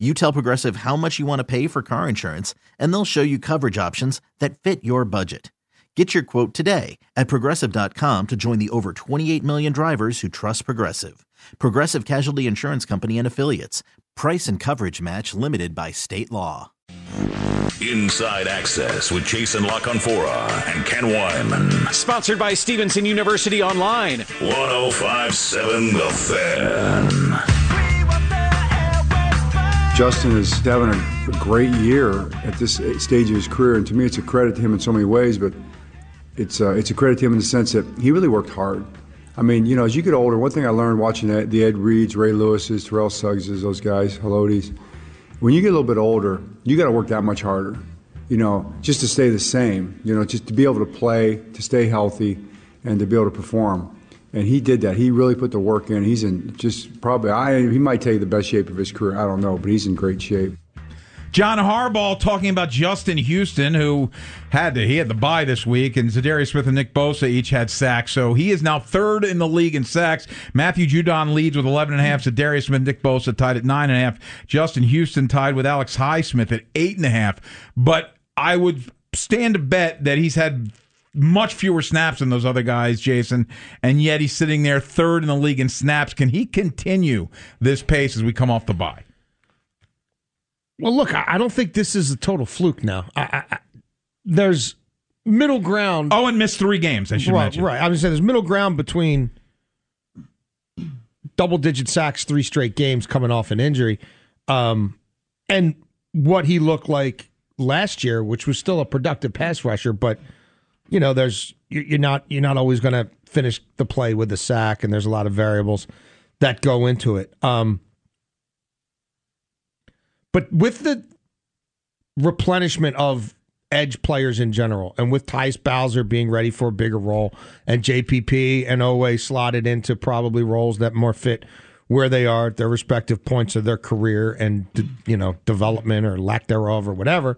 You tell Progressive how much you want to pay for car insurance, and they'll show you coverage options that fit your budget. Get your quote today at progressive.com to join the over 28 million drivers who trust Progressive. Progressive Casualty Insurance Company and Affiliates. Price and coverage match limited by state law. Inside Access with Jason La Canfora and Ken Weinman. Sponsored by Stevenson University Online. 1057 The Fan. Justin is having a, a great year at this stage of his career, and to me, it's a credit to him in so many ways. But it's uh, it's a credit to him in the sense that he really worked hard. I mean, you know, as you get older, one thing I learned watching the, the Ed Reeds, Ray Lewis's, Terrell Suggses, those guys, Halotys, when you get a little bit older, you got to work that much harder. You know, just to stay the same. You know, just to be able to play, to stay healthy, and to be able to perform and he did that. He really put the work in. He's in just probably I he might tell you the best shape of his career. I don't know, but he's in great shape. John Harbaugh talking about Justin Houston, who had to, he had the bye this week, and Za'Darius Smith and Nick Bosa each had sacks. So he is now third in the league in sacks. Matthew Judon leads with 11 and a half. Za'Darius Smith, Nick Bosa tied at nine and a half. Justin Houston tied with Alex Highsmith at eight and a half. But I would stand to bet that he's had much fewer snaps than those other guys, Jason, and yet he's sitting there third in the league in snaps. Can he continue this pace as we come off the bye? Well, look, I don't think this is a total fluke now. I, I, there's middle ground. Oh, and missed three games, I should right, mention. Right. I was saying there's middle ground between double digit sacks, three straight games coming off an injury, um, and what he looked like last year, which was still a productive pass rusher, but – you know, there's you're not you're not always going to finish the play with the sack, and there's a lot of variables that go into it. Um, but with the replenishment of edge players in general, and with Tyus Bowser being ready for a bigger role, and JPP and Oweh slotted into probably roles that more fit where they are at their respective points of their career and you know development or lack thereof or whatever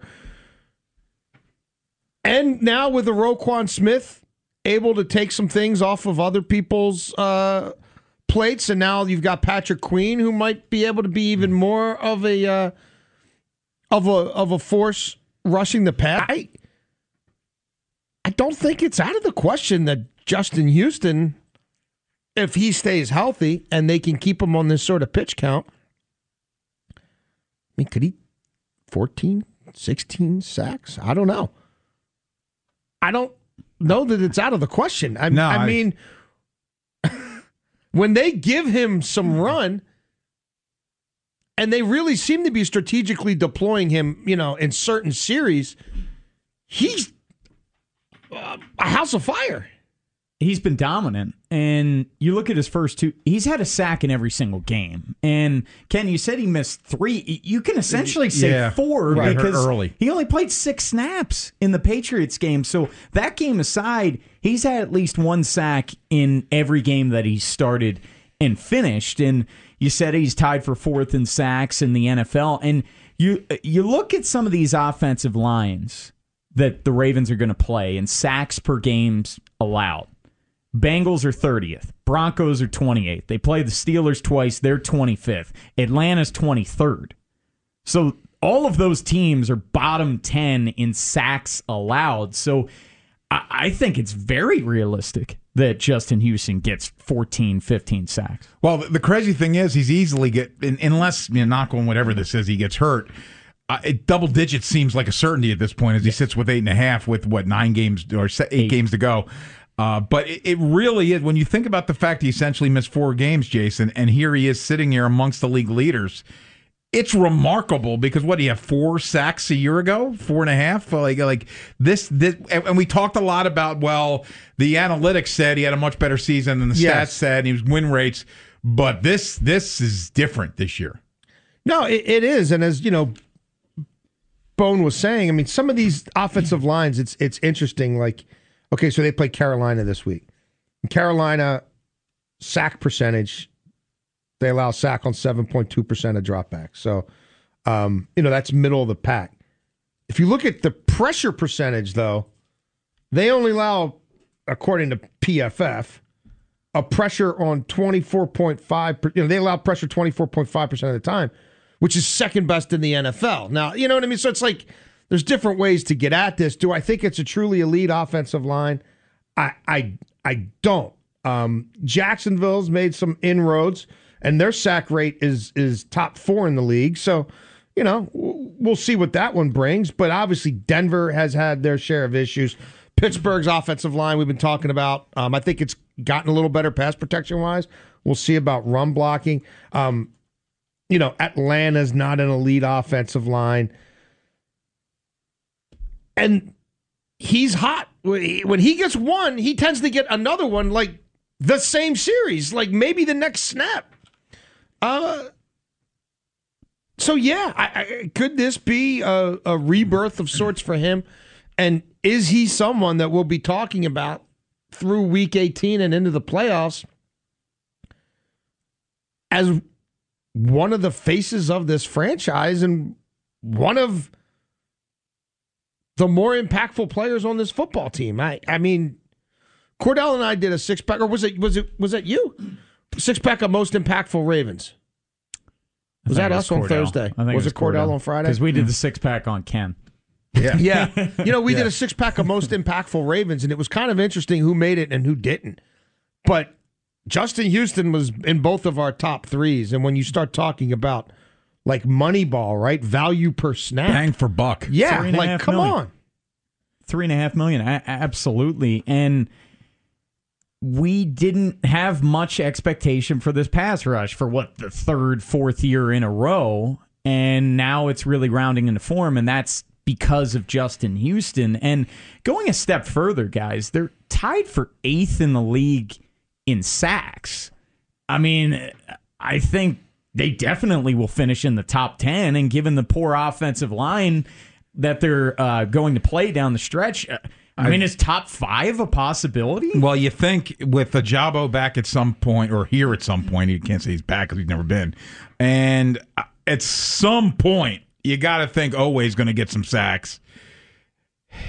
and now with the Roquan Smith able to take some things off of other people's uh, plates, and now you've got Patrick Queen who might be able to be even more of a uh, of a of a force rushing the pass. I, I don't think it's out of the question that Justin Houston, if he stays healthy and they can keep him on this sort of pitch count, I mean, could he 14, 16 sacks? I don't know. I don't know that it's out of the question. I, no, I, I mean, when they give him some run, and they really seem to be strategically deploying him, you know, in certain series, he's uh, a house of fire he's been dominant. And you look at his first two, he's had a sack in every single game. And Ken, you said he missed three. You can essentially say yeah, four right, because early. he only played six snaps in the Patriots game. So that game aside, he's had at least one sack in every game that he started and finished. And you said he's tied for fourth in sacks in the NFL. And you you look at some of these offensive lines that the Ravens are going to play and sacks per games allowed Bengals are 30th. Broncos are 28th. They play the Steelers twice. They're 25th. Atlanta's 23rd. So all of those teams are bottom 10 in sacks allowed. So I, think it's very realistic that Justin Houston gets 14, 15 sacks. Well, the crazy thing is, he's easily get unless you know, knock on whatever this is, he gets hurt. Uh, it, double digits seems like a certainty at this point as he sits with eight and a half with what nine games or eight, eight. games to go. Uh, but it, it, really is when you think about the fact he essentially missed four games, Jason, and here he is sitting here amongst the league leaders. It's remarkable because what do you have four sacks a year ago, four and a half, like like this. this and we talked a lot about well, the analytics said he had a much better season than the yes. stats said. he was win rates, but this this is different this year. No, it, it is, and as you know, Bone was saying, I mean, some of these offensive lines, it's it's interesting. Like, okay, so they play Carolina this week. Carolina sack percentage, they allow sack on seven point two percent of dropbacks. So, um, you know, that's middle of the pack. If you look at the pressure percentage, though, they only allow, according to PFF, a pressure on 24.5. You know, they allow pressure 24.5% of the time, which is second best in the NFL. Now, you know what I mean? So it's like there's different ways to get at this. Do I think it's a truly elite offensive line? I I I don't. Um, Jacksonville's made some inroads, and their sack rate is is top four in the league. So you know, we'll see what that one brings. But obviously, Denver has had their share of issues. Pittsburgh's offensive line, we've been talking about. Um, I think it's gotten a little better pass protection wise. We'll see about run blocking. Um, you know, Atlanta's not an elite offensive line. And he's hot. When he gets one, he tends to get another one like the same series, like maybe the next snap. Uh, so yeah, I, I, could this be a, a rebirth of sorts for him? And is he someone that we'll be talking about through Week 18 and into the playoffs as one of the faces of this franchise and one of the more impactful players on this football team? I, I mean, Cordell and I did a six pack, or was it was it was it you? Six pack of most impactful Ravens. Was that us on Thursday? I think was it, Cordell, Cordell on Friday? Because we did the six pack on Ken. Yeah. yeah. You know, we yeah. did a six pack of most impactful Ravens, and it was kind of interesting who made it and who didn't. But Justin Houston was in both of our top threes. And when you start talking about like Moneyball, right? Value per snap. Bang for buck. Yeah. Like, come million. on. Three and a half million. absolutely. And we didn't have much expectation for this pass rush for what the third, fourth year in a row. And now it's really rounding into form, and that's because of Justin Houston. And going a step further, guys, they're tied for eighth in the league in sacks. I mean, I think they definitely will finish in the top 10. And given the poor offensive line that they're uh, going to play down the stretch, I mean, is top five a possibility? Well, you think with Ojabo back at some point, or here at some point, you can't say he's back because he's never been. And uh, at some point, you got to think Oweh's going to get some sacks.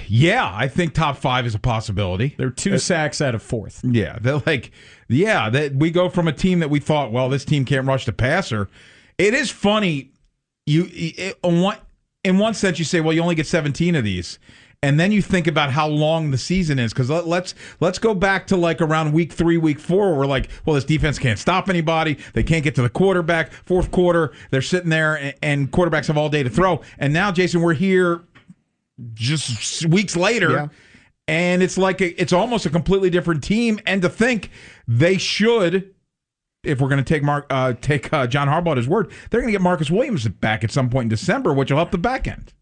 Yeah, I think top five is a possibility. They're two uh, sacks out of fourth. Yeah, they're like, yeah, that we go from a team that we thought, well, this team can't rush the passer. It is funny. You, it, on one, in one sense, you say, well, you only get 17 of these and then you think about how long the season is because let, let's let's go back to like around week three week four where we're like well this defense can't stop anybody they can't get to the quarterback fourth quarter they're sitting there and, and quarterbacks have all day to throw and now jason we're here just weeks later yeah. and it's like a, it's almost a completely different team and to think they should if we're going to take Mark, uh, take uh, John Harbaugh at his word, they're going to get Marcus Williams back at some point in December, which will help the back end.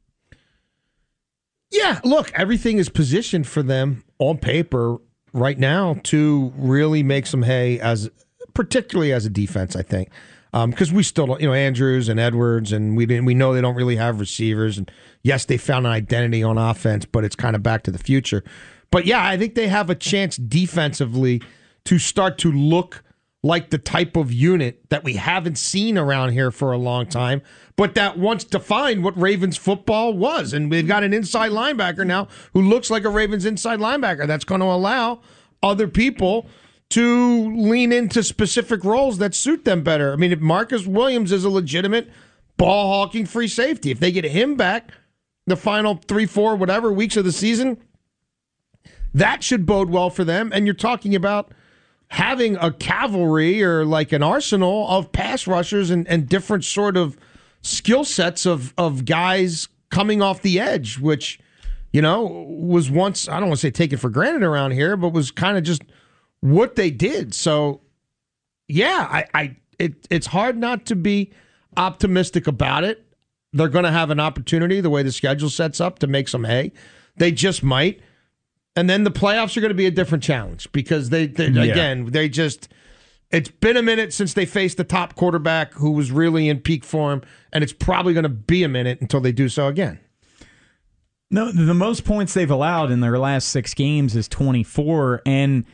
Yeah, look, everything is positioned for them on paper right now to really make some hay as particularly as a defense, I think. Because um, we still don't, you know, Andrews and Edwards, and we didn't, we know they don't really have receivers. And yes, they found an identity on offense, but it's kind of back to the future. But yeah, I think they have a chance defensively to start to look like the type of unit that we haven't seen around here for a long time, but that once defined what Ravens football was. And we've got an inside linebacker now who looks like a Ravens inside linebacker that's going to allow other people to lean into specific roles that suit them better. I mean, if Marcus Williams is a legitimate ball hawking free safety, if they get him back the final three, four, whatever weeks of the season, that should bode well for them. And you're talking about having a cavalry or like an arsenal of pass rushers and, and different sort of skill sets of of guys coming off the edge, which you know was once I don't want to say taken for granted around here, but was kind of just what they did. So yeah, I, I it it's hard not to be optimistic about it. They're going to have an opportunity the way the schedule sets up to make some hay. They just might. And then the playoffs are going to be a different challenge because they, they yeah. again, they just it's been a minute since they faced the top quarterback who was really in peak form, and it's probably going to be a minute until they do so again. No, the most points they've allowed in their last six games is 24. And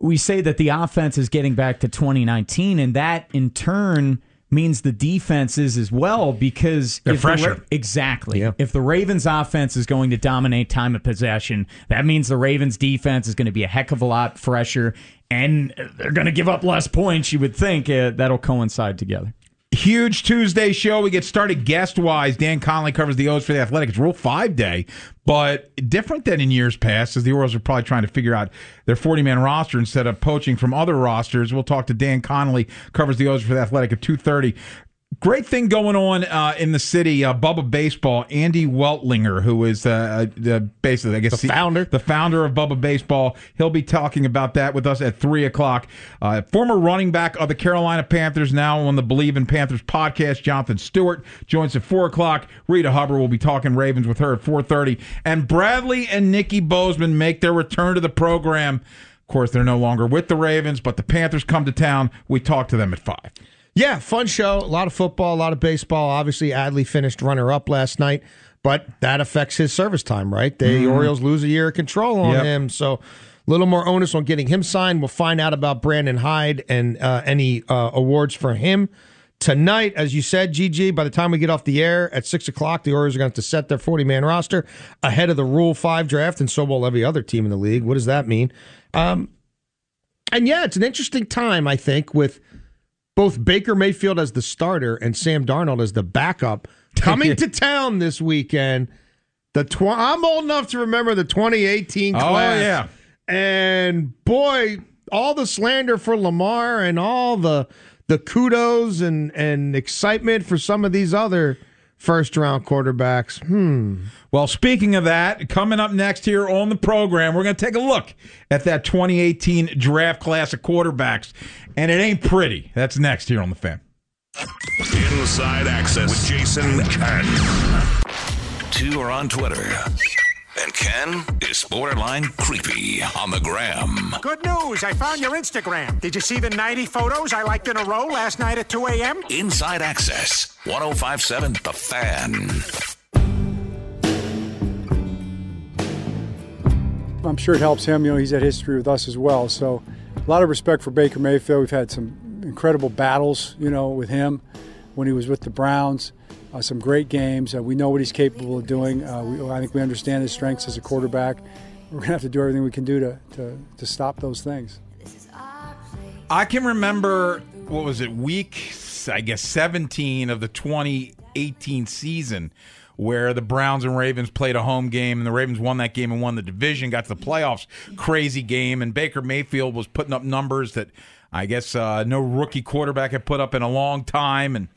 we say that the offense is getting back to 2019, and that in turn means the defense is as well because They're fresher. The, exactly. Yeah. If the Ravens offense is going to dominate time of possession, that means the Ravens defense is going to be a heck of a lot fresher and they're going to give up less points, you would think. Uh, that'll coincide together. Huge Tuesday show. We get started guest wise. Dan Connolly covers the O's for the Athletic. It's Rule 5 day, but different than in years past, as the Orioles are probably trying to figure out their 40 man roster instead of poaching from other rosters. We'll talk to Dan Connolly, covers the O's for the Athletic at 2.30. Great thing going on uh, in the city. Uh, Bubba Baseball, Andy Weltlinger, who is uh, uh, basically, I guess, The founder. the founder of Bubba Baseball. He'll be talking about that with us at three o'clock. Uh, former running back of the Carolina Panthers, now on the Believe in Panthers podcast, Jonathan Stewart joins at four o'clock. Rita Hubbard will be talking Ravens with her at four thirty, and Bradley and Nikki Bozeman make their return to the program. Of course, they're no longer with the Ravens, but the Panthers come to town. We talk to them at five. Yeah, fun show. A lot of football, a lot of baseball. Obviously, Adley finished runner up last night, but that affects his service time, right? The Orioles lose a year of control on Yep. him. So a little more onus on getting him signed. We'll find out about Brandon Hyde and uh, any uh, awards for him. Tonight, as you said, GG, by the time we get off the air at 6 o'clock, the Orioles are going to have to set their 40 man roster ahead of the Rule 5 draft, and so will every other team in the league. What does that mean? Um, and yeah, it's an interesting time, I think, with both Baker Mayfield as the starter and Sam Darnold as the backup coming to town this weekend. The tw- I'm old enough to remember the 2018 class. Oh yeah, And boy, all the slander for Lamar and all the the kudos and and excitement for some of these other first round quarterbacks. Hmm. Well, speaking of that, coming up next here on the program, we're going to take a look at that 2018 draft class of quarterbacks, and it ain't pretty. That's next here on the fan. Inside Access with Jason Ken. Two are on Twitter. And Ken is borderline creepy on the gram. Good news. I found your Instagram. Did you see the 90 photos I liked in a row last night at 2 a.m.? Inside Access, 1057 The Fan. I'm sure it helps him. You know, he's had history with us as well. So, a lot of respect for Baker Mayfield. We've had some incredible battles, you know, with him when he was with the Browns. Uh, some great games. Uh, we know what he's capable of doing. Uh, we, I think we understand his strengths as a quarterback. We're going to have to do everything we can do to, to, to stop those things. I can remember what was it, week I guess 17 of the 2018 season where the Browns and Ravens played a home game and the Ravens won that game and won the division, got to the playoffs. Crazy game and Baker Mayfield was putting up numbers that I guess uh, no rookie quarterback had put up in a long time and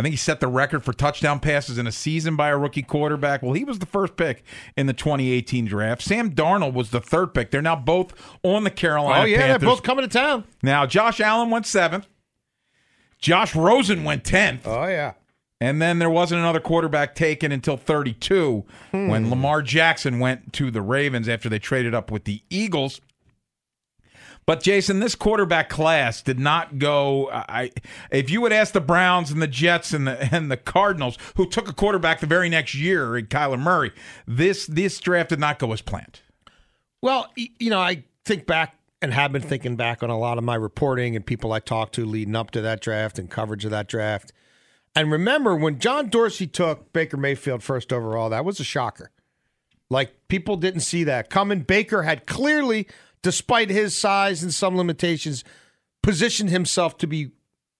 I think he set the record for touchdown passes in a season by a rookie quarterback. Well, he was the first pick in the 2018 draft. Sam Darnold was the third pick. They're now both on the Carolina Oh yeah, Panthers. they're both coming to town. Now, Josh Allen went seventh. Josh Rosen went 10th. Oh yeah. And then there wasn't another quarterback taken until 32 Hmm. when Lamar Jackson went to the Ravens after they traded up with the Eagles. But Jason, this quarterback class did not go. I if you would ask the Browns and the Jets and the and the Cardinals, who took a quarterback the very next year, in Kyler Murray, this this draft did not go as planned. Well, you know, I think back and have been thinking back on a lot of my reporting and people I talked to leading up to that draft and coverage of that draft. And remember when John Dorsey took Baker Mayfield first overall, that was a shocker. Like people didn't see that coming. Baker had clearly, despite his size and some limitations, positioned himself to be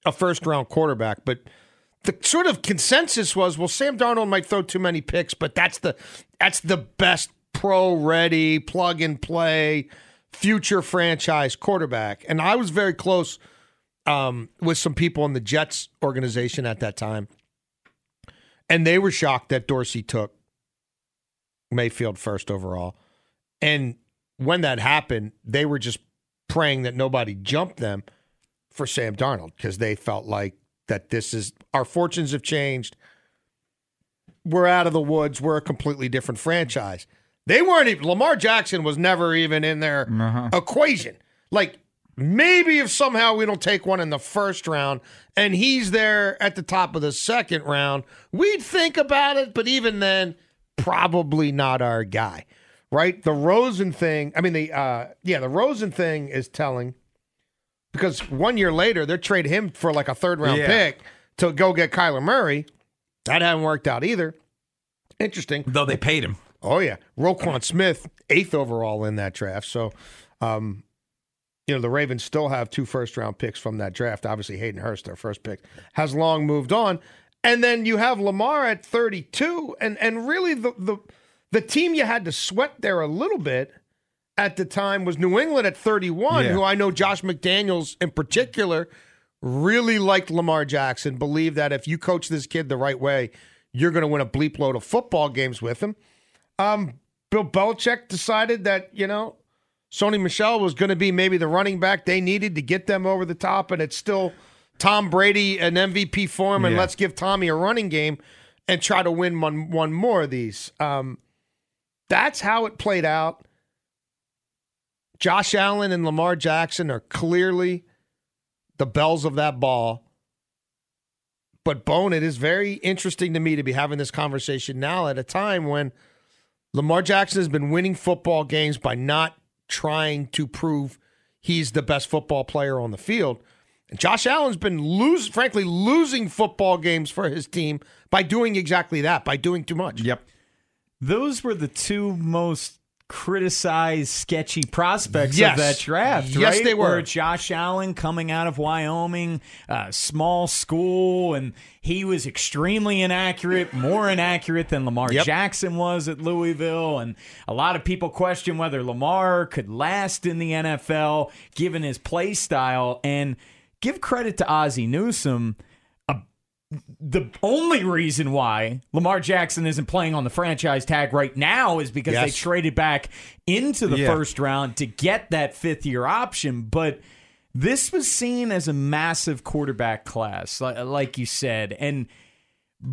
a first round quarterback. But the sort of consensus was, well, Sam Darnold might throw too many picks, but that's the that's the best pro ready, plug and play, future franchise quarterback. And I was very close um, with some people in the Jets organization at that time, and they were shocked that Dorsey took Mayfield first overall. And when that happened, they were just praying that nobody jumped them for Sam Darnold because they felt like that this is our fortunes have changed. We're out of the woods. We're a completely different franchise. They weren't even, Lamar Jackson was never even in their uh-huh. equation. Like, maybe if somehow we don't take one in the first round and he's there at the top of the second round, we'd think about it. But even then, probably not our guy, right? The Rosen thing, I mean, the, uh, yeah, the Rosen thing is telling because one year later, they're trading him for like a third round Yeah. pick to go get Kyler Murray. That hadn't worked out either. Interesting. Though they paid him. Oh yeah, Roquan Smith, eighth overall in that draft. So, um, you know, the Ravens still have two first round picks from that draft. Obviously, Hayden Hurst, their first pick, has long moved on, and then you have Lamar at thirty two, and and really the the the team you had to sweat there a little bit at the time was New England at thirty one, Yeah. who I know Josh McDaniels in particular really liked Lamar Jackson, believed that if you coach this kid the right way, you're going to win a bleep load of football games with him. Um, Bill Belichick decided that, you know, Sony Michel was going to be maybe the running back they needed to get them over the top, and it's still Tom Brady an MVP form, and Yeah. let's give Tommy a running game and try to win one one more of these. Um, that's how it played out. Josh Allen and Lamar Jackson are clearly the bells of that ball. But Bone, it is very interesting to me to be having this conversation now at a time when Lamar Jackson has been winning football games by not trying to prove he's the best football player on the field. And Josh Allen's been lose, frankly, losing football games for his team by doing exactly that, by doing too much. Yep. Those were the two most criticized, sketchy prospects Yes. of that draft. Yes, right? they were. Josh Allen coming out of Wyoming, uh, small school, and he was extremely inaccurate, more inaccurate than Lamar Yep. Jackson was at Louisville. And a lot of people question whether Lamar could last in the NFL given his play style. And give credit to Ozzie Newsome the only reason why Lamar Jackson isn't playing on the franchise tag right now is because they traded back into the Yeah. first round to get that fifth year option. But this was seen as a massive quarterback class, like you said. And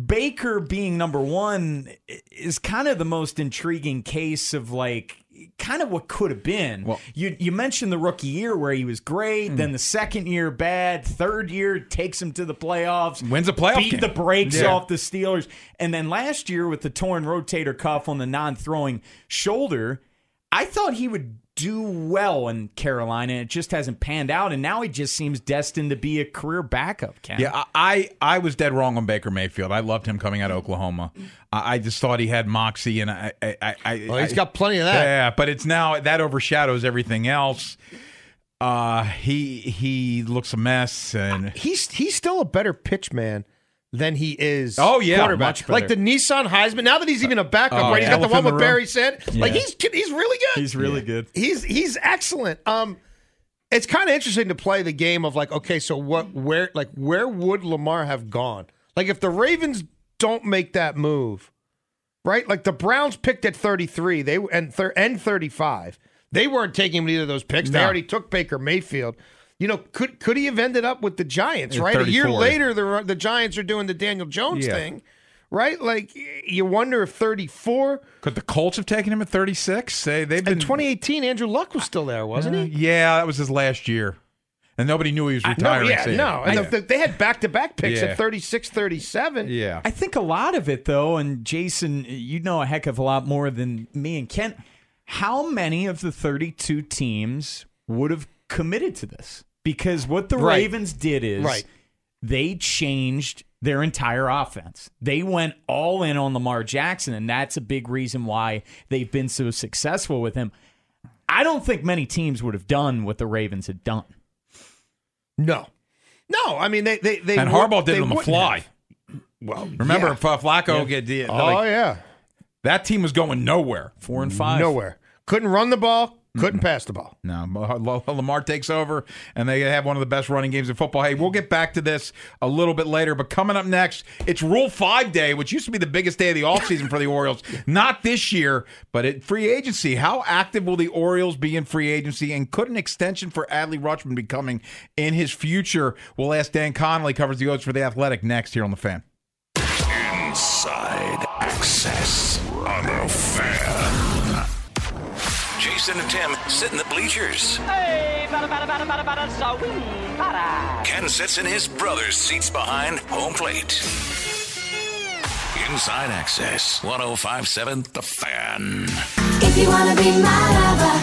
Baker being number one is kind of the most intriguing case of like kind of what could have been. Well- you you mentioned the rookie year where he was great, then hmm. the second year bad, third year takes him to the playoffs, Wins a playoff beat game. the brakes Yeah. off the Steelers, and then last year with the torn rotator cuff on the non-throwing shoulder, I thought he would do well in Carolina. It just hasn't panned out, and now he just seems destined to be a career backup. Ken. Yeah, I, I I was dead wrong on Baker Mayfield. I loved him coming out of Oklahoma. I, I just thought he had moxie, and I I, I, I Well, he's I- got plenty of that. Yeah, but it's now that overshadows everything else. Uh, he he looks a mess, and He's he's still a better pitch man than he is. Oh, yeah, quarterback. much better. Like the Nissan Heisman. Now that he's even a backup, Oh, right? He's got the one in the with. Barry said. Like he's he's really good. he's really good. he's he's excellent. Um, it's kind of interesting to play the game of like, okay, so what, where, like, where would Lamar have gone? Like, if the Ravens don't make that move, right? Like the Browns picked at thirty three, they and thir- and thirty five. They weren't taking either of those picks. They already took Baker Mayfield. You know, could could he have ended up with the Giants? At Right, a year later, the the Giants are doing the Daniel Jones Yeah. thing, right? Like, you wonder if thirty four. could the Colts have taken him at thirty six? They they've been In 2018, Andrew Luck was still there, wasn't Uh, he? Yeah, that was his last year, and nobody knew he was No, retiring. yeah, so- no. And I- the, the- they had back to back picks Yeah. at 36, 37. yeah. I think a lot of it, though, and Jason, you know a heck of a lot more than me and Kent. How many of the 32 teams would have committed to this? Because what the Right. Ravens did is Right. they changed their entire offense. They went all in on Lamar Jackson, and that's a big reason why they've been so successful with him. I don't think many teams would have done what the Ravens had done. No. No, I mean, they. they, they and would- Harbaugh did they him a wouldn't fly. have. Well, Remember, yeah. if uh, Flacco get the, Oh, like, yeah. that team was going nowhere. Four and five. Nowhere. Couldn't run the ball, couldn't pass the ball. No, Lamar takes over, and they have one of the best running games in football. Hey, we'll get back to this a little bit later, but coming up next, it's Rule 5 Day, which used to be the biggest day of the offseason for the Orioles. Not this year, but at free agency. How active will the Orioles be in free agency, and could an extension for Adley Rutschman be coming in his future? We'll ask Dan Connolly, covers the O's for The Athletic, next here on The Fan. Inside Access on the Fan. Jason and Tim sit in the bleachers. Hey, bada, bada, bada, bada, bada, sawee, bada. Ken sits in his brother's seats behind home plate. Inside Access, 1057 The Fan. If you wanna be my lover,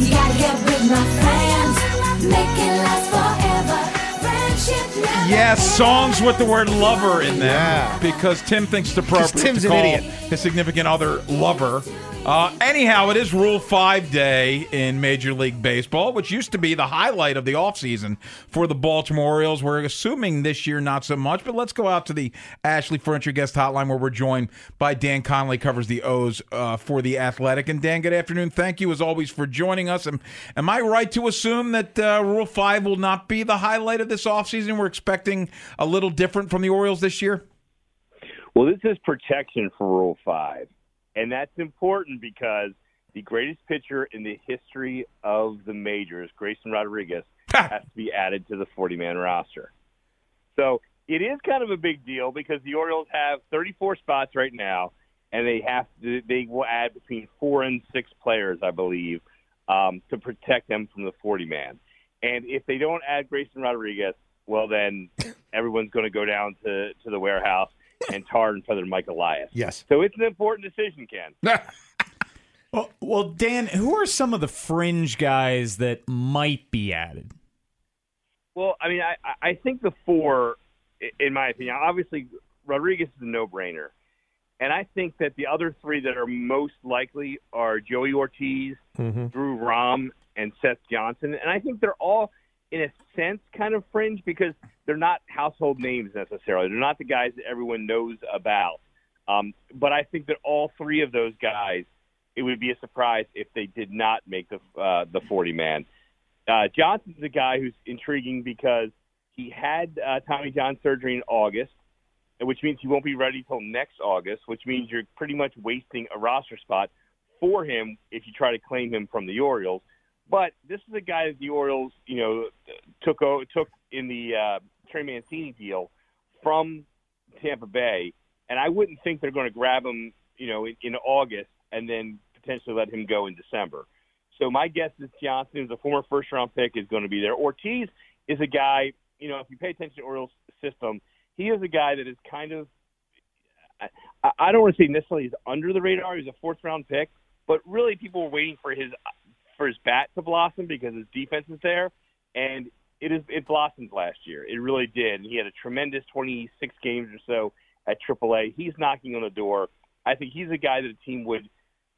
you gotta get with my friends. Make it last forever. Friendship Yes, songs with the word lover in them. Yeah. Because Tim thinks it's appropriate Tim's to an idiot. his significant other lover. Uh, anyhow, it is Rule 5 day in Major League Baseball, which used to be the highlight of the offseason for the Baltimore Orioles. We're assuming this year not so much, but let's go out to the Ashley Furniture Guest Hotline where we're joined by Dan Connolly, covers the O's uh, for The Athletic. And Dan, good afternoon. Thank you as always for joining us. Am, am I right to assume that uh, Rule 5 will not be the highlight of this offseason? We're expecting a little different from the Orioles this year? Well, this is protection for Rule 5. And that's important because the greatest pitcher in the history of the majors, Grayson Rodriguez, has to be added to the 40 man roster. So it is kind of a big deal because the Orioles have 34 spots right now, and they have to, they will add between four and six players, I believe, um, to protect them from the 40 man. And if they don't add Grayson Rodriguez, well, then everyone's going to go down to, to the warehouse and tar and feather Mike Elias. Yes. So it's an important decision, Ken. Well, well, Dan, who are some of the fringe guys that might be added? Well, I mean, I, I think the four, in my opinion, obviously Rodriguez is a no-brainer, and I think that the other three that are most likely are Joey Ortiz, mm-hmm. Drew Rom, and Seth Johnson, and I think they're all, in a sense, kind of fringe because they're not household names necessarily. They're not the guys that everyone knows about. Um, but I think that all three of those guys, it would be a surprise if they did not make the uh, the 40 man. Uh, Johnson's a guy who's intriguing because he had uh, Tommy John surgery in August, which means he won't be ready till next August, which means you're pretty much wasting a roster spot for him if you try to claim him from the Orioles. But this is a guy that the Orioles, you know, took took in the uh, Trey Mancini deal from Tampa Bay, and I wouldn't think they're going to grab him, you know, in, in August and then potentially let him go in December. So my guess is Johnson, who's a former first round pick, is going to be there. Ortiz is a guy, you know, if you pay attention to Orioles system, he is a guy that is kind of, I, I don't want to say necessarily he's under the radar. He's a fourth round pick, but really people were waiting for his for his bat to blossom because his defense is there, and it is it blossomed last year. It really did. He had a tremendous 26 games or so at AAA. He's knocking on the door. I think he's a guy that a team would,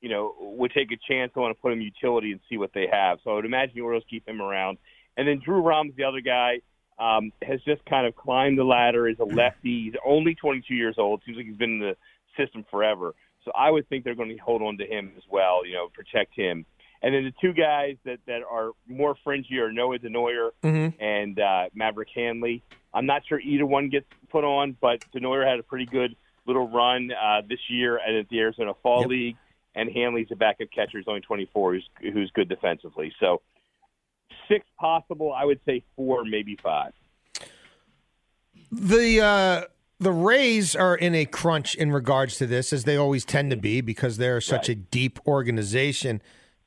you know, would take a chance on to put him utility and see what they have. So I would imagine the Orioles keep him around. And then Drew Rom's the other guy. Um, has just kind of climbed the ladder. Is a lefty. He's only 22 years old. Seems like he's been in the system forever. So I would think they're going to hold on to him as well. You know, protect him. And then the two guys that, that are more fringy are Noah Denoyer Mm-hmm. and uh, Maverick Handley. I'm not sure either one gets put on, but Denoyer had a pretty good little run uh, this year at the Arizona Fall Yep. League, and Handley's a backup catcher. He's only 24, who's, who's good defensively. So six possible. I would say four, maybe five. The uh, the Rays are in a crunch in regards to this, as they always tend to be, because they're such a deep organization.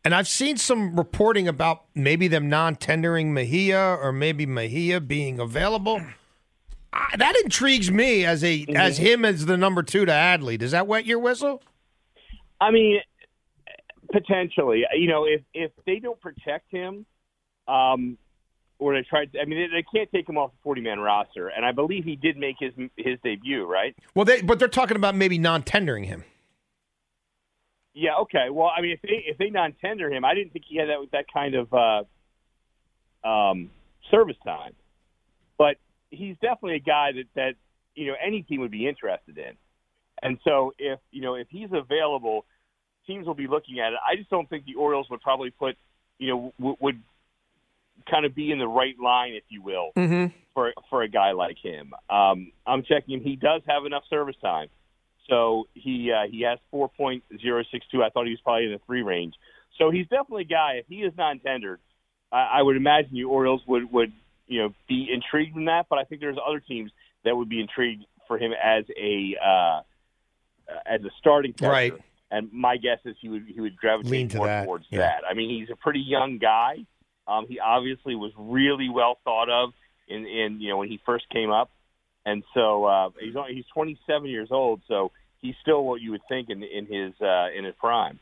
And I've seen some reporting about maybe them non-tendering Mejia or maybe Mejia being available. I, that intrigues me as a as him as the number two to Adley. Does that wet your whistle? I mean, potentially. You know, if if they don't protect him, um, or they try, I mean, they, they can't take him off the 40 man roster. And I believe he did make his his debut, right? Well, they but they're talking about maybe non-tendering him. Yeah. Okay. Well, I mean, if they if they non-tender him, I didn't think he had that that kind of uh, um, service time, but he's definitely a guy that that you know any team would be interested in. And so if you know if he's available, teams will be looking at it. I just don't think the Orioles would probably put you know w- would kind of be in the right line, if you will, Mm-hmm. for for a guy like him. Um, I'm checking him. He does have enough service time, so he uh, he has 4.062. I thought he was probably in the three range. So he's definitely a guy. If he is non-tendered, I, I would imagine the Orioles would would you know be intrigued in that. But I think there's other teams that would be intrigued for him as a uh, as a starting catcher. Right. And my guess is he would he would gravitate Lean to more that, towards yeah. that. I mean, he's a pretty young guy. Um, he obviously was really well thought of in, in you know when he first came up, and so uh, he's he's 27 years old. So he's still what you would think in in his uh, in his prime.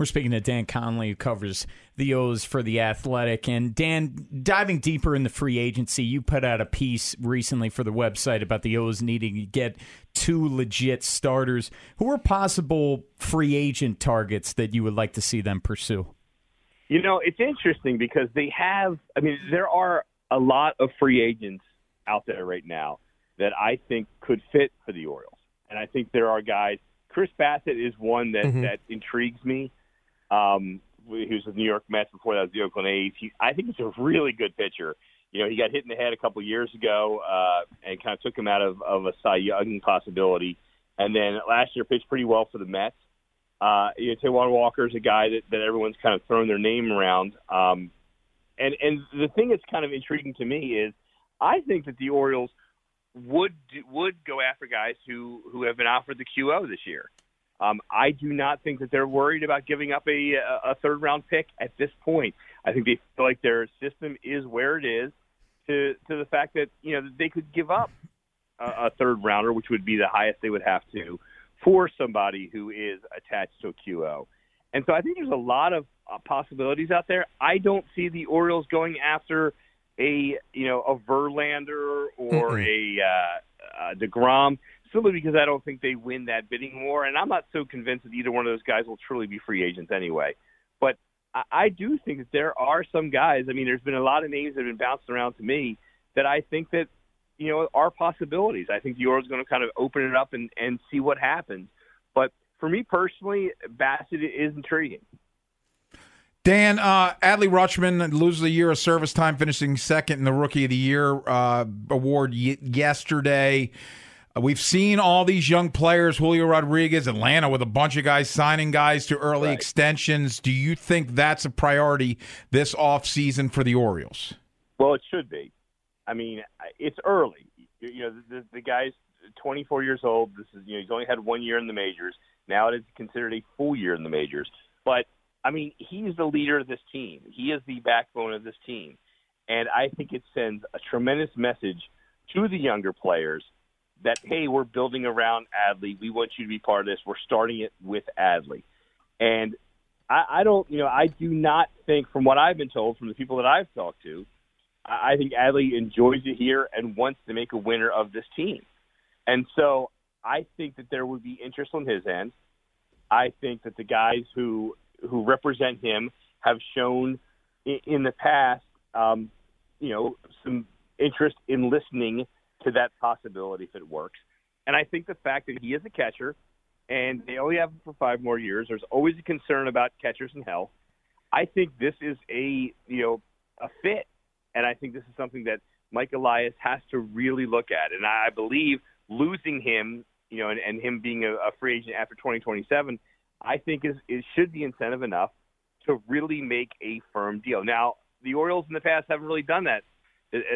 We're speaking to Dan Connolly, who covers the O's for The Athletic. And Dan, diving deeper in the free agency, you put out a piece recently for the website about the O's needing to get two legit starters. Who are possible free agent targets that you would like to see them pursue? You know, it's interesting because they have, I mean, there are a lot of free agents out there right now that I think could fit for the Orioles. And I think there are guys. Chris Bassitt is one that, Mm-hmm. that intrigues me. Um, he was with New York Mets before that was the Oakland A's. He, I think he's a really good pitcher. You know, he got hit in the head a couple years ago uh, and kind of took him out of, of a Cy Young possibility. And then last year pitched pretty well for the Mets. Uh, you know, Taijuan Walker is a guy that, that everyone's kind of thrown their name around. Um, and and the thing that's kind of intriguing to me is I think that the Orioles would would go after guys who who have been offered the QO this year. Um, I do not think that they're worried about giving up a a third round pick at this point. I think they feel like their system is where it is to to the fact that you know they could give up a, a third rounder, which would be the highest they would have to, for somebody who is attached to a QO. And so I think there's a lot of uh, possibilities out there. I don't see the Orioles going after a you know a Verlander or a uh, uh, deGrom simply because I don't think they win that bidding war, and I'm not so convinced that either one of those guys will truly be free agents anyway. But I, I do think that there are some guys. I mean, there's been a lot of names that have been bounced around to me that I think that you know are possibilities. I think the Orioles going to kind of open it up and and see what happens. But for me personally, Bassitt is intriguing. Dan, uh, Adley Rutschman loses a year of service time, finishing second in the Rookie of the Year uh, award y- yesterday. Uh, we've seen all these young players, Julio Rodriguez, Atlanta, with a bunch of guys signing guys to early extensions. Do you think that's a priority this offseason for the Orioles? Well, it should be. I mean, it's early. You you know, the, the guy's 24 years old. This is you know he's only had one year in the majors. Now it is considered a full year in the majors. But I mean, he's the leader of this team. He is the backbone of this team, and I think it sends a tremendous message to the younger players that hey, we're building around Adley. We want you to be part of this. We're starting it with Adley, and I, I don't, you know, I do not think, from what I've been told from the people that I've talked to, I I think Adley enjoys it here and wants to make a winner of this team. And so I think that there would be interest on his end. I think that the guys who who represent him have shown in, in the past, um, you know, some interest in listening to that possibility if it works. And I think the fact that he is a catcher and they only have him for five more years, there's always a concern about catchers and health. I think this is a you know a fit, and I think this is something that Mike Elias has to really look at. And I believe losing him, you know, and, and him being a, a free agent after 2027, I think is is should be incentive enough to really make a firm deal. Now, the Orioles in the past haven't really done that,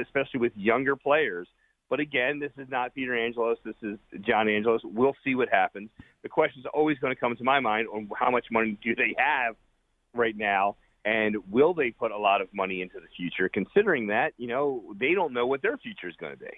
especially with younger players. But again, this is not Peter Angelos. This is John Angelos. We'll see what happens. The question is always going to come to my mind on how much money do they have right now, and will they put a lot of money into the future? Considering that, you know, they don't know what their future is going to be.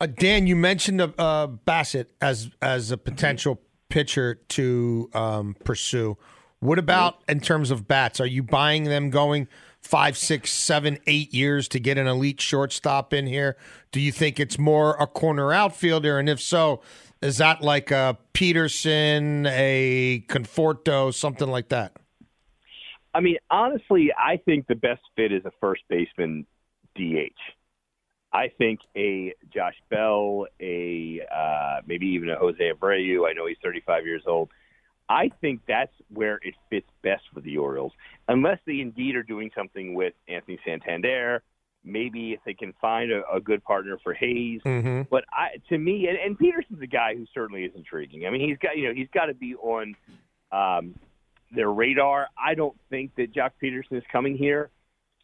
Uh, Dan, you mentioned uh, Bassitt as as a potential pitcher to um, pursue. What about in terms of bats? Are you buying them going five, six, seven, eight years to get an elite shortstop in here? Do you think it's more a corner outfielder? And if so, is that like a Pederson, a Conforto, something like that? I mean, honestly, I think the best fit is a first baseman DH. I think a Josh Bell, a uh, maybe even a Jose Abreu. I know he's 35 years old. I think that's where it fits best for the Orioles, unless they indeed are doing something with Anthony Santander. Maybe if they can find a, a good partner for Hays. Mm-hmm. But I, to me, and, and Pederson's a guy who certainly is intriguing. I mean, he's got you know he's got to be on um, their radar. I don't think that Joc Pederson is coming here.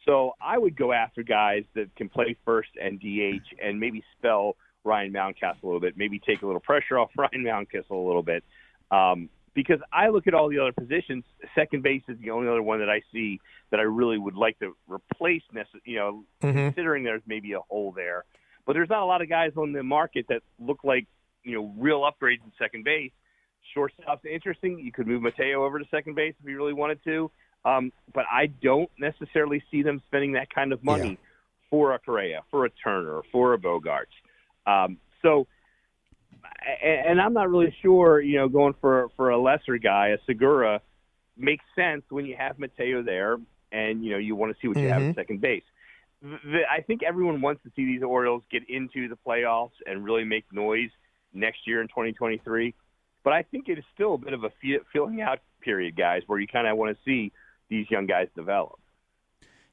So I would go after guys that can play first and DH and maybe spell Ryan Mountcastle a little bit, maybe take a little pressure off Ryan Mountcastle a little bit. Um, because I look at all the other positions, second base is the only other one that I see that I really would like to replace. necess- You know, Mhm. considering there's maybe a hole there, but there's not a lot of guys on the market that look like you know real upgrades in second base. Shortstop's interesting. You could move Mateo over to second base if you really wanted to, um, but I don't necessarily see them spending that kind of money Yeah. for a Correa, for a Turner, for a Bogaerts. Um, so, and I'm not really sure, you know, going for for a lesser guy, a Segura, makes sense when you have Mateo there, and you know you want to see what you have at Mhm. second base. The, I think everyone wants to see these Orioles get into the playoffs and really make noise next year in 2023. But I think it is still a bit of a fe- filling out period, guys, where you kind of want to see these young guys develop.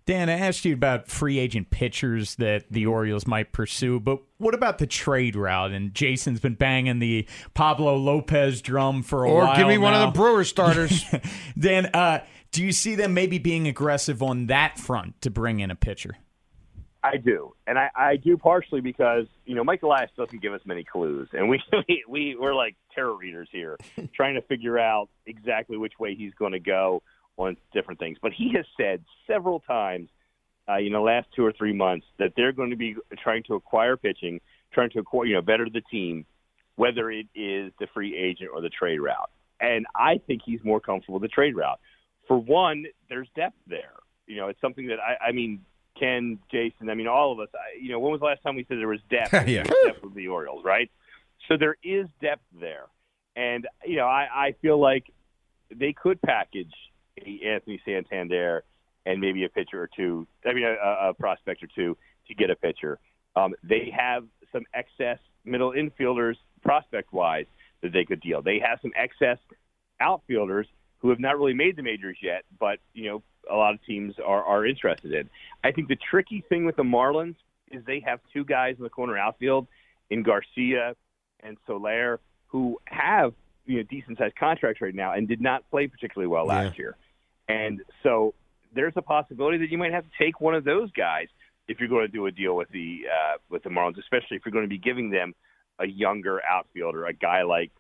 Dan, I asked you about free agent pitchers that the Orioles might pursue, but what about the trade route? And Jason's been banging the Pablo Lopez drum for a Or while. Or give me one of the Brewer starters. Dan, uh, do you see them maybe being aggressive on that front to bring in a pitcher? I do, and I, I do partially because you know Mike Elias doesn't give us many clues, and we we, we we're like terror readers here, trying to figure out exactly which way he's going to go on different things. But he has said several times, uh, you know, last two or three months that they're going to be trying to acquire pitching, trying to acquire, you know, better the team, whether it is the free agent or the trade route. And I think he's more comfortable with the trade route. For one, there's depth there. You know, it's something that I, I mean, Ken, Jason, I mean, all of us. I, you know, when was the last time we said there was depth? Yeah. Depth with the Orioles, right? So there is depth there, and you know, I, I feel like they could package Anthony Santander and maybe a pitcher or two. I mean, a, a prospect or two to get a pitcher. Um, they have some excess middle infielders prospect wise that they could deal. They have some excess outfielders who have not really made the majors yet, but you know a lot of teams are are interested in. I think the tricky thing with the Marlins is they have two guys in the corner outfield in Garcia and Soler who have you know decent sized contracts right now and did not play particularly well last year. And so there's a possibility that you might have to take one of those guys if you're going to do a deal with the uh, with the Marlins, especially if you're going to be giving them a younger outfielder, a guy like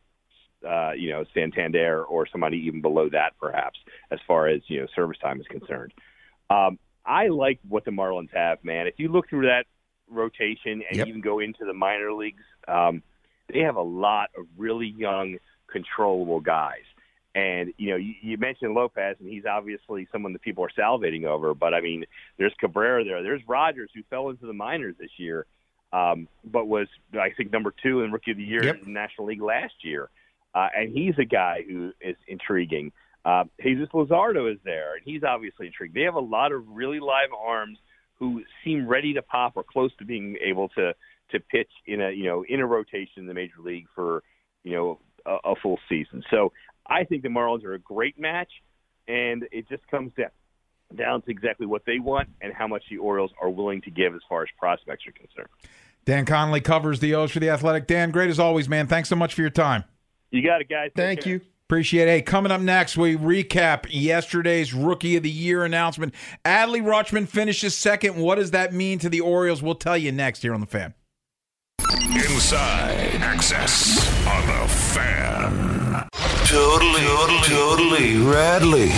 uh, you know Santander or somebody even below that, perhaps, as far as you know service time is concerned. Um, I like what the Marlins have, man. If you look through that rotation and Yep. even go into the minor leagues, um, they have a lot of really young, controllable guys. And you know, you, you mentioned Lopez, and he's obviously someone that people are salivating over. But I mean, there's Cabrera there. There's Rogers, who fell into the minors this year, um, but was I think number two in Rookie of the Year Yep. in the National League last year. Uh, and he's a guy who is intriguing. Uh, Jesus Luzardo is there, and he's obviously intrigued. They have a lot of really live arms who seem ready to pop or close to being able to to pitch in a you know in a rotation in the major league for you know a, a full season. So I think the Marlins are a great match, and it just comes down down to exactly what they want and how much the Orioles are willing to give as far as prospects are concerned. Dan Connolly covers the O's for the Athletic. Dan, great as always, man. Thanks so much for your time. You got it, guys. Take Thank care. you. Appreciate it. Hey, coming up next, we recap yesterday's Rookie of the Year announcement. Adley Rutschman finishes second. What does that mean to the Orioles? We'll tell you next here on the fan. Inside Access on the Fan. Totally, totally, totally Radley.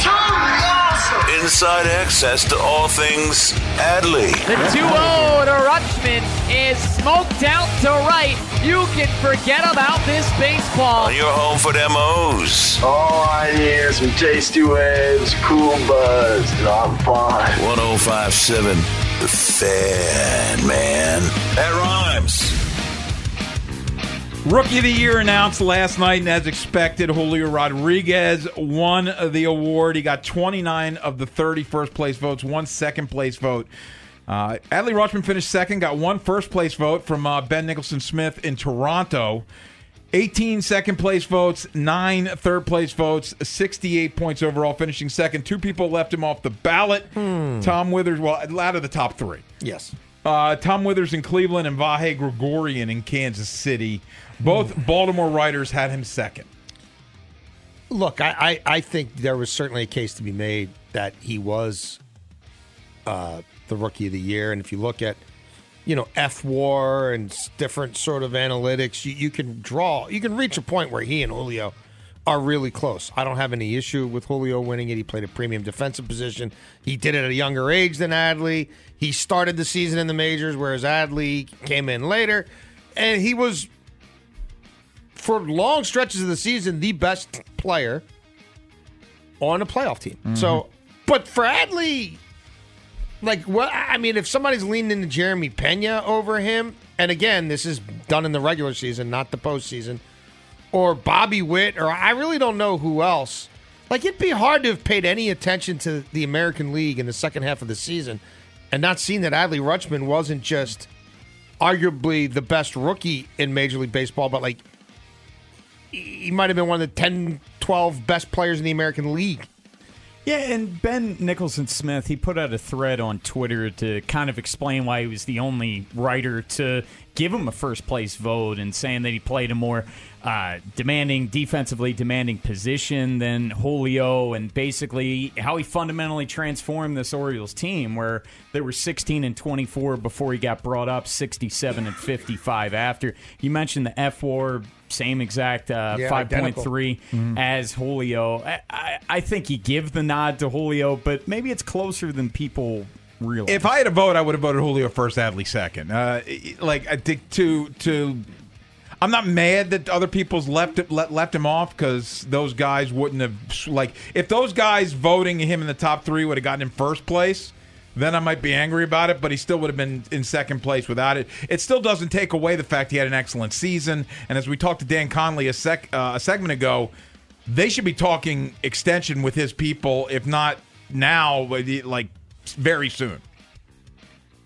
Inside access to all things Adley. The 2-0 to Rutschman is smoked out to right. You can forget about this baseball. On your home for demos. O's. All I need is some tasty waves, cool buzz, and I'm fine. 1057 The Fan, man. That rhymes. Rookie of the Year announced last night, and as expected, Julio Rodriguez won the award. He got 29 of the 30 first place votes, one second place vote. Uh, Adley Rutschman finished second, got one first place vote from uh, Ben Nicholson Smith in Toronto. 18 second place votes, nine third place votes, 68 points overall, finishing second. Two people left him off the ballot. Tom Withers, well, out of the top three. Yes. Uh, Tom Withers in Cleveland and Vahe Gregorian in Kansas City. Both Baltimore writers had him second. Look, I, I, I think there was certainly a case to be made that he was uh, the rookie of the year. And if you look at, you know, fWAR and different sort of analytics, you, you can draw, you can reach a point where he and Julio are really close. I don't have any issue with Julio winning it. He played a premium defensive position. He did it at a younger age than Adley. He started the season in the majors, whereas Adley came in later. And he was for long stretches of the season the best player on a playoff team. Mm-hmm. So, but for Adley, like well, I mean, if somebody's leaning into Jeremy Pena over him, and again, this is done in the regular season, not the postseason, or Bobby Witt, or I really don't know who else. Like it'd be hard to have paid any attention to the American League in the second half of the season and not seen that Adley Rutschman wasn't just arguably the best rookie in Major League Baseball, but like he might have been one of the 10, 12 best players in the American League. Yeah, and Ben Nicholson Smith, he put out a thread on Twitter to kind of explain why he was the only writer to give him a first place vote and saying that he played a more uh, demanding, defensively demanding position than Julio, and basically how he fundamentally transformed this Orioles team, where they were 16 and 24 before he got brought up, 67 and 55 after. You mentioned the fWAR, same exact uh, Yeah, 5.3 as Julio. I, I, I think you give the nod to Julio, but maybe it's closer than people realize. If I had a vote, I would have voted Julio first, Adley second. Uh, like I think to to. I'm not mad that other people's left let, left him off because those guys wouldn't have like if those guys voting him in the top three would have gotten him first place. Then I might be angry about it, but he still would have been in second place without it. It still doesn't take away the fact he had an excellent season. And as we talked to Dan Connolly a sec uh, a segment ago, they should be talking extension with his people, if not now, like very soon.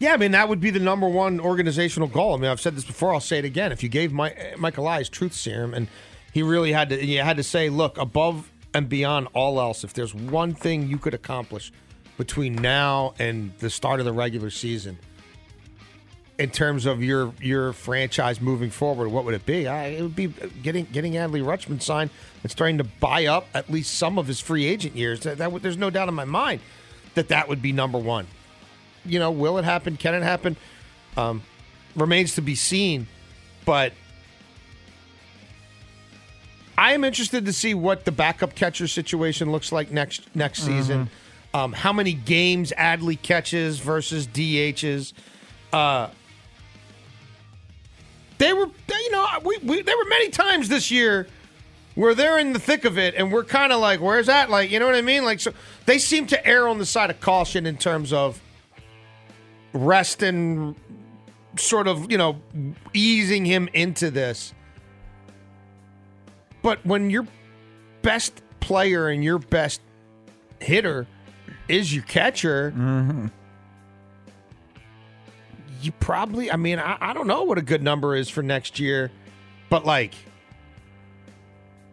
Yeah, I mean that would be the number one organizational goal. I mean, I've said this before. I'll say it again. If you gave my, Michael Elias truth serum, and he really had to, you had to say, look, above and beyond all else, if there's one thing you could accomplish between now and the start of the regular season, in terms of your your franchise moving forward, what would it be? I, it would be getting getting Adley Rutschman signed and starting to buy up at least some of his free agent years. That, that there's no doubt in my mind that that would be number one you know, will it happen? Can it happen? Um, remains to be seen. But I am interested to see what the backup catcher situation looks like next next season. Um, how many games Adley catches versus DHs. Uh, they were, you know, we, we there were many times this year where they're in the thick of it, and we're kind of like, where's that? Like, you know what I mean? Like, so they seem to err on the side of caution in terms of rest and sort of, you know, easing him into this. But when your best player and your best hitter is your catcher, you probably, I mean, I, I don't know what a good number is for next year, but like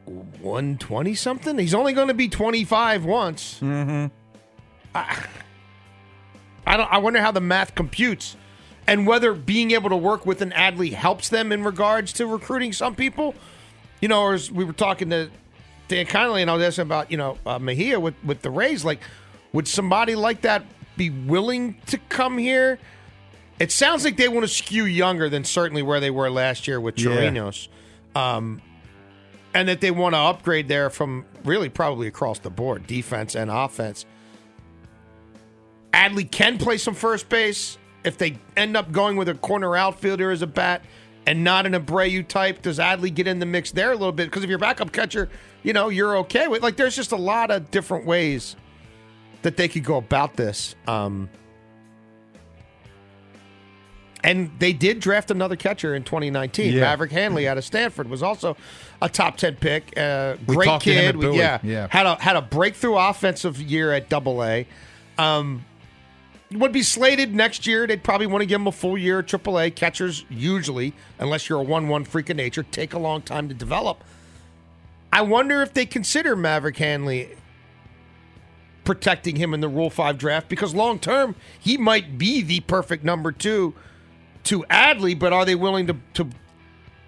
120 something? He's only going to be 25 once. Mm-hmm. I, I don't. I wonder how the math computes, and whether being able to work with an Adley helps them in regards to recruiting some people. You know, or as we were talking to Dan Connolly, and I was asking about you know uh, Mejia with with the Rays. Like, would somebody like that be willing to come here? It sounds like they want to skew younger than certainly where they were last year with Yeah. Um, and that they want to upgrade there from really probably across the board, defense and offense. Adley can play some first base. If they end up going with a corner outfielder as a bat and not an Abreu type, does Adley get in the mix there a little bit? Because if you're backup catcher, you know, you're okay with like there's just a lot of different ways that they could go about this. Um and they did draft another catcher in 2019. Yeah. Maverick Handley out of Stanford was also a top 10 pick. Uh, great kid. We- yeah, Yeah. Had a had a breakthrough offensive year at Double A. Um, would be slated next year. They'd probably want to give him a full year at Triple A. Catchers usually, unless you're a one-one freak of nature, take a long time to develop. I wonder if they consider Maverick Handley protecting him in the Rule Five draft because long term he might be the perfect number two to Adley. But are they willing to to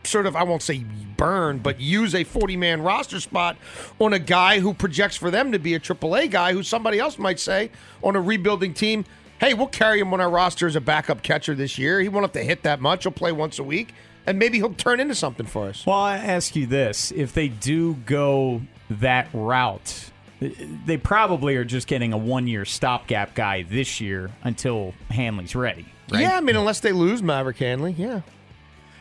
sort of I won't say burn, but use a 40 man roster spot on a guy who projects for them to be a AAA guy who somebody else might say on a rebuilding team, hey, we'll carry him on our roster as a backup catcher this year. He won't have to hit that much. He'll play once a week, and maybe he'll turn into something for us. Well, I ask you this: if they do go that route, they probably are just getting a one-year stopgap guy this year until Handley's ready. Right? Yeah, I mean, unless they lose Maverick Handley, yeah.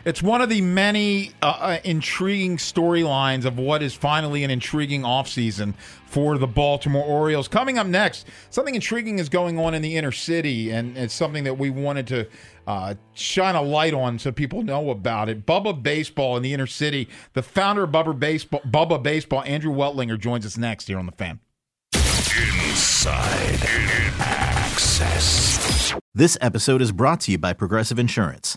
It's one of the many uh, uh, intriguing storylines of what is finally an intriguing offseason for the Baltimore Orioles. Coming up next, something intriguing is going on in the inner city, and it's something that we wanted to uh, shine a light on so people know about it. Bubba Baseball in the inner city. The founder of Bubba Baseball, Bubba Baseball Andrew Weltlinger, joins us next here on the Fan. Inside Access. This episode is brought to you by Progressive Insurance.